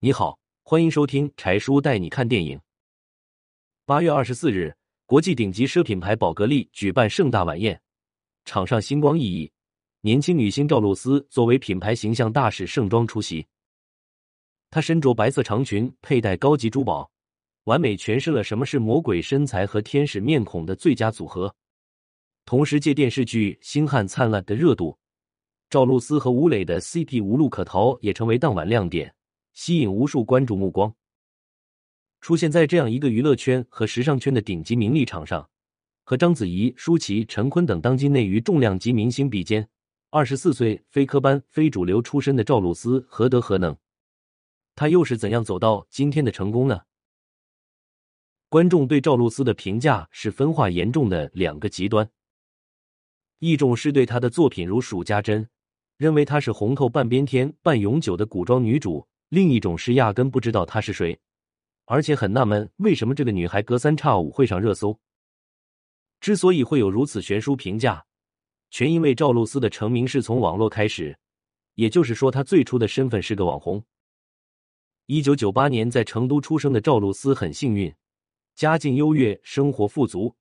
你好，欢迎收听柴叔带你看电影。八月二十四日，国际顶级奢品牌宝格丽举办盛大晚宴，场上星光熠熠。年轻女星赵露思作为品牌形象大使盛装出席，她身着白色长裙，佩戴高级珠宝，完美诠释了什么是魔鬼身材和天使面孔的最佳组合。同时，借电视剧《星汉灿烂》的热度，赵露思和吴磊的 CP 无路可逃也成为当晚亮点。吸引无数关注目光。出现在这样一个娱乐圈和时尚圈的顶级名利场上，和章子怡、舒淇、陈坤等当今内娱重量级明星比肩，二十四岁非科班、非主流出身的赵露思何德何能？她又是怎样走到今天的成功呢？观众对赵露思的评价是分化严重的两个极端，一种是对她的作品如数家珍，认为她是红透半边天、半永久的古装女主。另一种是压根不知道她是谁，而且很纳闷为什么这个女孩隔三差五会上热搜。之所以会有如此悬殊评价，全因为赵露思的成名是从网络开始，也就是说，她最初的身份是个网红。一九九八年在成都出生的赵露思很幸运，家境优越，生活富足，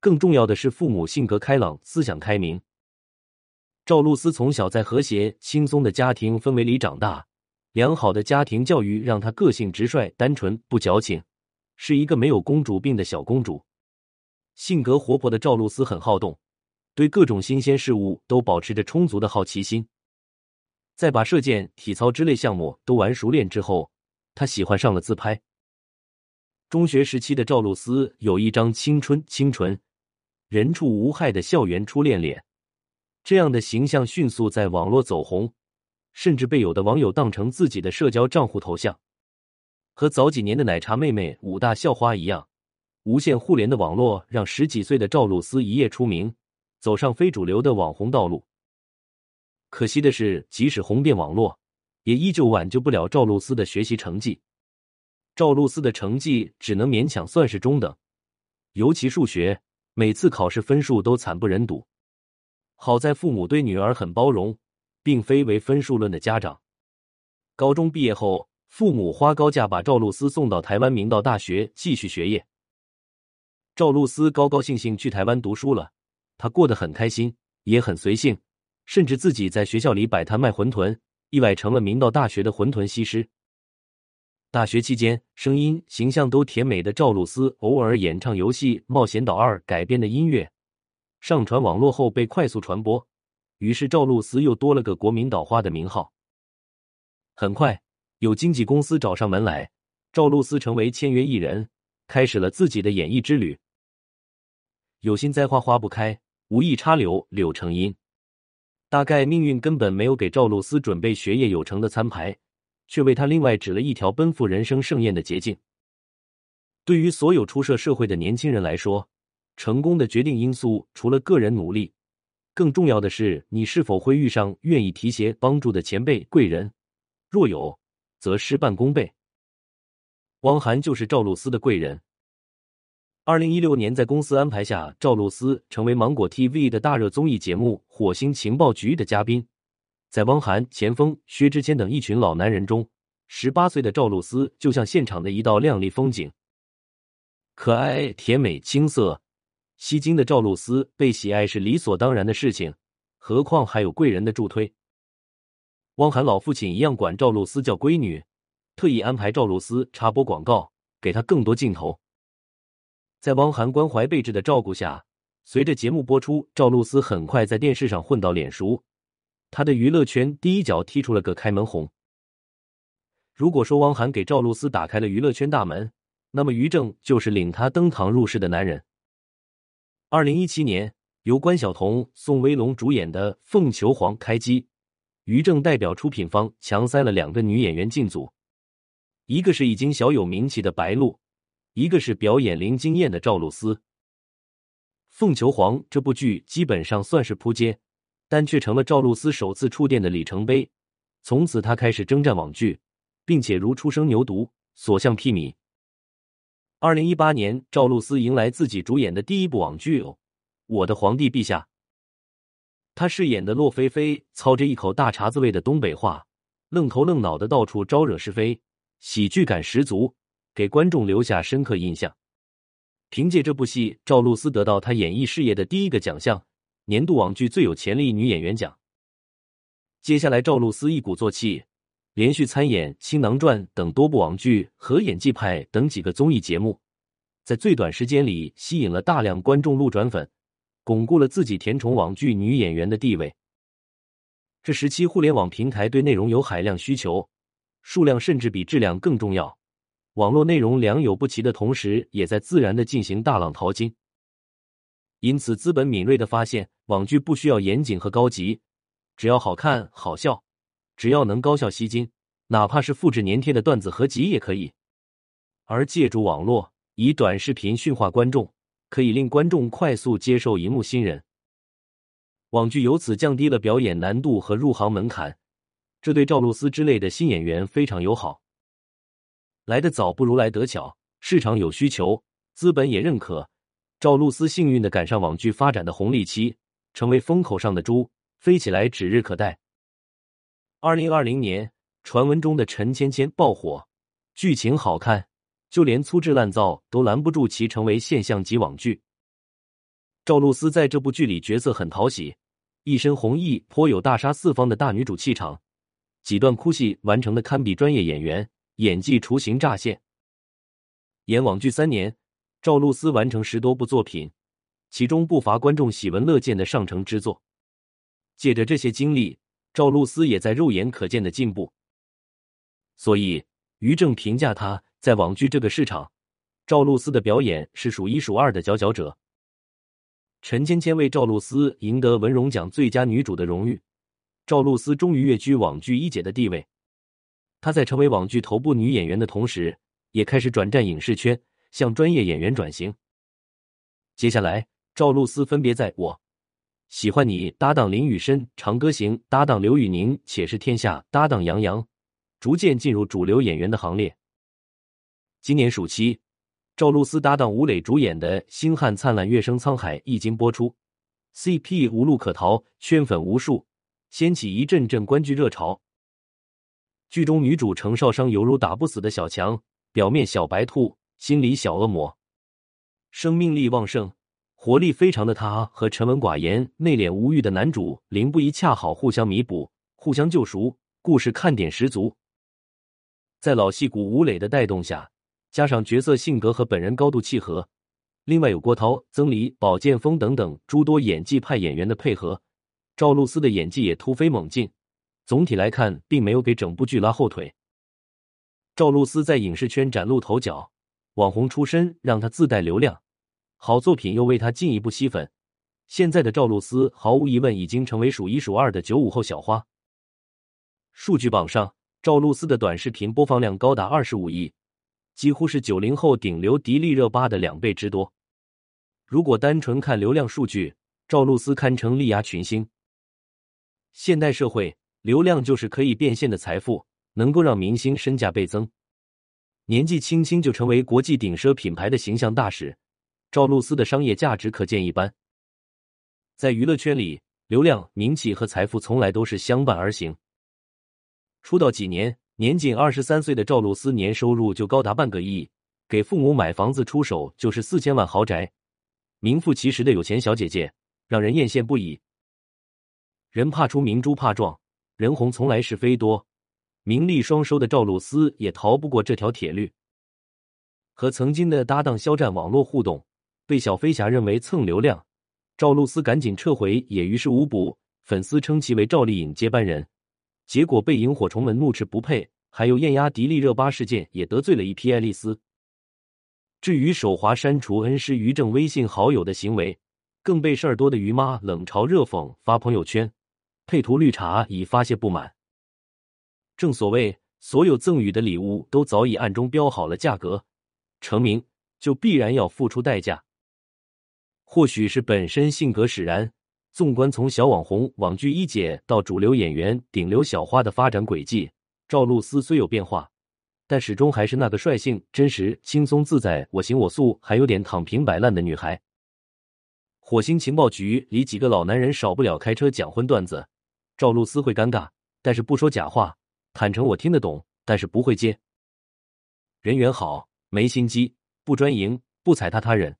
更重要的是父母性格开朗，思想开明。赵露思从小在和谐轻松的家庭氛围里长大。良好的家庭教育让她个性直率、单纯不矫情，是一个没有公主病的小公主。性格活泼的赵露思很好动，对各种新鲜事物都保持着充足的好奇心。在把射箭、体操之类项目都玩熟练之后，她喜欢上了自拍。中学时期的赵露思有一张青春、清纯、人畜无害的校园初恋脸，这样的形象迅速在网络走红。甚至被有的网友当成自己的社交账户头像，和早几年的奶茶妹妹、五大校花一样，无限互联的网络让十几岁的赵露思一夜出名，走上非主流的网红道路。可惜的是，即使红遍网络，也依旧挽救不了赵露思的学习成绩。赵露思的成绩只能勉强算是中等，尤其数学，每次考试分数都惨不忍睹。好在父母对女儿很包容。并非为分数论的家长。高中毕业后，父母花高价把赵露思送到台湾明道大学继续学业。赵露思高高兴兴去台湾读书了，她过得很开心，也很随性，甚至自己在学校里摆摊卖馄饨，意外成了明道大学的馄饨西施。大学期间，声音形象都甜美的赵露思偶尔演唱游戏《冒险岛二》改编的音乐，上传网络后被快速传播。于是赵露思又多了个“国民岛花”的名号。很快，有经纪公司找上门来，赵露思成为签约艺人，开始了自己的演艺之旅。有心栽花花不开，无意插柳柳成荫。大概命运根本没有给赵露思准备学业有成的餐牌，却为她另外指了一条奔赴人生盛宴的捷径。对于所有初涉社会的年轻人来说，成功的决定因素除了个人努力。更重要的是，你是否会遇上愿意提携帮助的前辈贵人？若有，则事半功倍。汪涵就是赵露思的贵人。二零一六年，在公司安排下，赵露思成为芒果 TV 的大热综艺节目《火星情报局》的嘉宾。在汪涵、钱枫、薛之谦等一群老男人中，十八岁的赵露思就像现场的一道亮丽风景，可爱、甜美、青涩。吸睛的赵露思被喜爱是理所当然的事情，何况还有贵人的助推。汪涵老父亲一样管赵露思叫闺女，特意安排赵露思插播广告，给她更多镜头。在汪涵关怀备至的照顾下，随着节目播出，赵露思很快在电视上混到脸熟，她的娱乐圈第一脚踢出了个开门红。如果说汪涵给赵露思打开了娱乐圈大门，那么于正就是领她登堂入室的男人。二零一七年，由关晓彤、宋威龙主演的《凤求凰》开机，于正代表出品方强塞了两个女演员进组，一个是已经小有名气的白鹿，一个是表演零经验的赵露思。《凤求凰》这部剧基本上算是扑街，但却成了赵露思首次触电的里程碑。从此，她开始征战网剧，并且如初生牛犊，所向披靡。二零一八年，赵露思迎来自己主演的第一部网剧《哦，我的皇帝陛下》。她饰演的洛菲菲操着一口大碴子味的东北话，愣头愣脑的到处招惹是非，喜剧感十足，给观众留下深刻印象。凭借这部戏，赵露思得到她演艺事业的第一个奖项——年度网剧最有潜力女演员奖。接下来，赵露思一鼓作气，连续参演《青囊传》等多部网剧和《演技派》等几个综艺节目，在最短时间里吸引了大量观众路转粉，巩固了自己甜宠网剧女演员的地位。这时期，互联网平台对内容有海量需求，数量甚至比质量更重要。网络内容良莠不齐的同时，也在自然的进行大浪淘金。因此，资本敏锐的发现，网剧不需要严谨和高级，只要好看好笑，只要能高效吸金，哪怕是复制粘贴的段子合集也可以。而借助网络，以短视频驯化观众，可以令观众快速接受荧幕新人。网剧由此降低了表演难度和入行门槛，这对赵露思之类的新演员非常友好。来得早不如来得巧，市场有需求，资本也认可。赵露思幸运的赶上网剧发展的红利期，成为风口上的猪，飞起来指日可待。二零二零年，传闻中的陈芊芊爆火，剧情好看，就连粗制滥造都拦不住其成为现象级网剧。赵露思在这部剧里角色很讨喜，一身红衣，颇有大杀四方的大女主气场，几段哭戏完成的堪比专业演员。演技雏形乍现，演网剧三年，赵露思完成十多部作品，其中不乏观众喜闻乐见的上乘之作。借着这些经历，赵露思也在肉眼可见的进步。所以，于正评价她在网剧这个市场，赵露思的表演是数一数二的佼佼者。陈芊芊为赵露思赢得文荣奖最佳女主的荣誉，赵露思终于跃居网剧一姐的地位。她在成为网剧头部女演员的同时，也开始转战影视圈，向专业演员转型。接下来，赵露思分别在《我喜欢你》搭档林雨申，《长歌行》搭档刘宇宁，《且试天下》搭档杨洋，逐渐进入主流演员的行列。今年暑期，赵露思搭档吴磊主演的《星汉灿烂，月升沧海》一经播出，CP 无路可逃，圈粉无数，掀起一阵阵观剧热潮。剧中女主程少商犹如打不死的小强，表面小白兔，心里小恶魔，生命力旺盛、活力非常的他和沉稳寡言、内敛无欲的男主林不疑恰好互相弥补、互相救赎，故事看点十足。在老戏骨吴磊的带动下，加上角色性格和本人高度契合，另外有郭涛、曾黎、宝剑锋等等诸多演技派演员的配合，赵露思的演技也突飞猛进。总体来看，并没有给整部剧拉后腿。赵露思在影视圈崭露头角，网红出身让她自带流量，好作品又为她进一步吸粉。现在的赵露思毫无疑问已经成为数一数二的九五后小花。数据榜上，赵露思的短视频播放量高达二十五亿，几乎是九零后顶流迪丽热巴的两倍之多。如果单纯看流量数据，赵露思堪称力压群星。现代社会。流量就是可以变现的财富，能够让明星身价倍增。年纪轻轻就成为国际顶奢品牌的形象大使，赵露思的商业价值可见一斑。在娱乐圈里，流量、名气和财富从来都是相伴而行。出道几年，年仅二十三岁的赵露思年收入就高达半个亿，给父母买房子出手就是四千万豪宅，名副其实的有钱小姐姐，让人艳羡不已。人怕出名，猪怕壮。人红从来是非多，名利双收的赵露思也逃不过这条铁律。和曾经的搭档肖战网络互动，被小飞侠认为蹭流量，赵露思赶紧撤回，也于事无补。粉丝称其为赵丽颖接班人，结果被萤火虫们怒斥不配。还有艳压迪丽热巴事件，也得罪了一批爱丽丝。至于手滑删除恩师于正微信好友的行为，更被事儿多的于妈冷嘲热讽，发朋友圈。配图绿茶以发泄不满。正所谓，所有赠予的礼物都早已暗中标好了价格，成名就必然要付出代价。或许是本身性格使然，纵观从小网红、网剧一姐到主流演员、顶流小花的发展轨迹，赵露思虽有变化，但始终还是那个率性、真实、轻松自在、我行我素，还有点躺平摆烂的女孩。火星情报局里几个老男人少不了开车讲荤段子。赵露思会尴尬，但是不说假话，坦诚我听得懂，但是不会接。人缘好，没心机，不专营，不踩踏他人。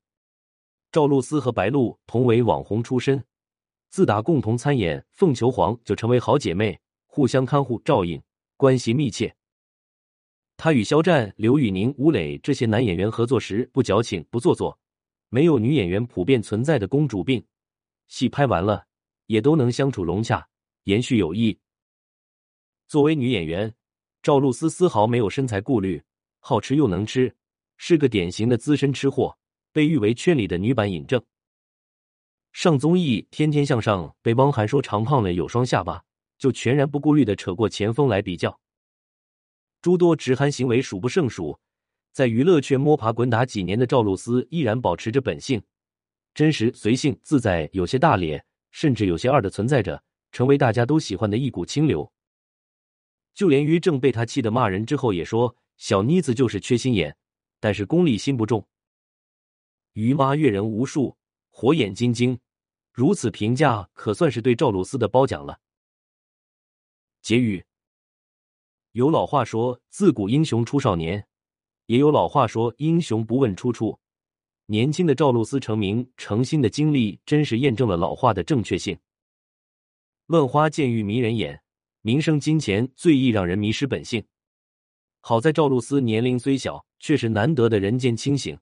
赵露思和白鹿同为网红出身，自打共同参演《凤求凰》就成为好姐妹，互相看护照应，关系密切。她与肖战、刘宇宁、吴磊这些男演员合作时不矫情不做作，没有女演员普遍存在的公主病。戏拍完了，也都能相处融洽，延续友谊。作为女演员，赵露思丝毫没有身材顾虑，好吃又能吃，是个典型的资深吃货，被誉为圈里的女版尹正。上综艺《天天向上》被汪涵说长胖了有双下巴，就全然不顾虑的扯过前锋来比较。诸多直憨行为数不胜数，在娱乐圈摸爬滚打几年的赵露思依然保持着本性，真实、随性、自在，有些大咧，甚至有些二的存在着，成为大家都喜欢的一股清流。就连于正被他气得骂人之后，也说小妮子就是缺心眼，但是功利心不重。于妈阅人无数，火眼金睛，如此评价可算是对赵露思的褒奖了。结语：有老话说，自古英雄出少年；也有老话说，英雄不问出处。年轻的赵露思成名成心的经历，真是验证了老话的正确性。乱花渐欲迷人眼。名声金钱最易让人迷失本性。好在赵露思年龄虽小，却是难得的人间清醒。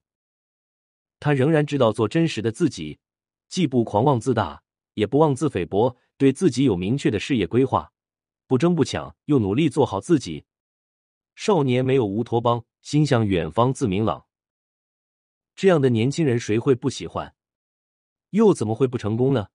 他仍然知道做真实的自己，既不狂妄自大，也不妄自菲薄，对自己有明确的事业规划，不争不抢，又努力做好自己。少年没有乌托邦，心向远方自明朗。这样的年轻人，谁会不喜欢？又怎么会不成功呢？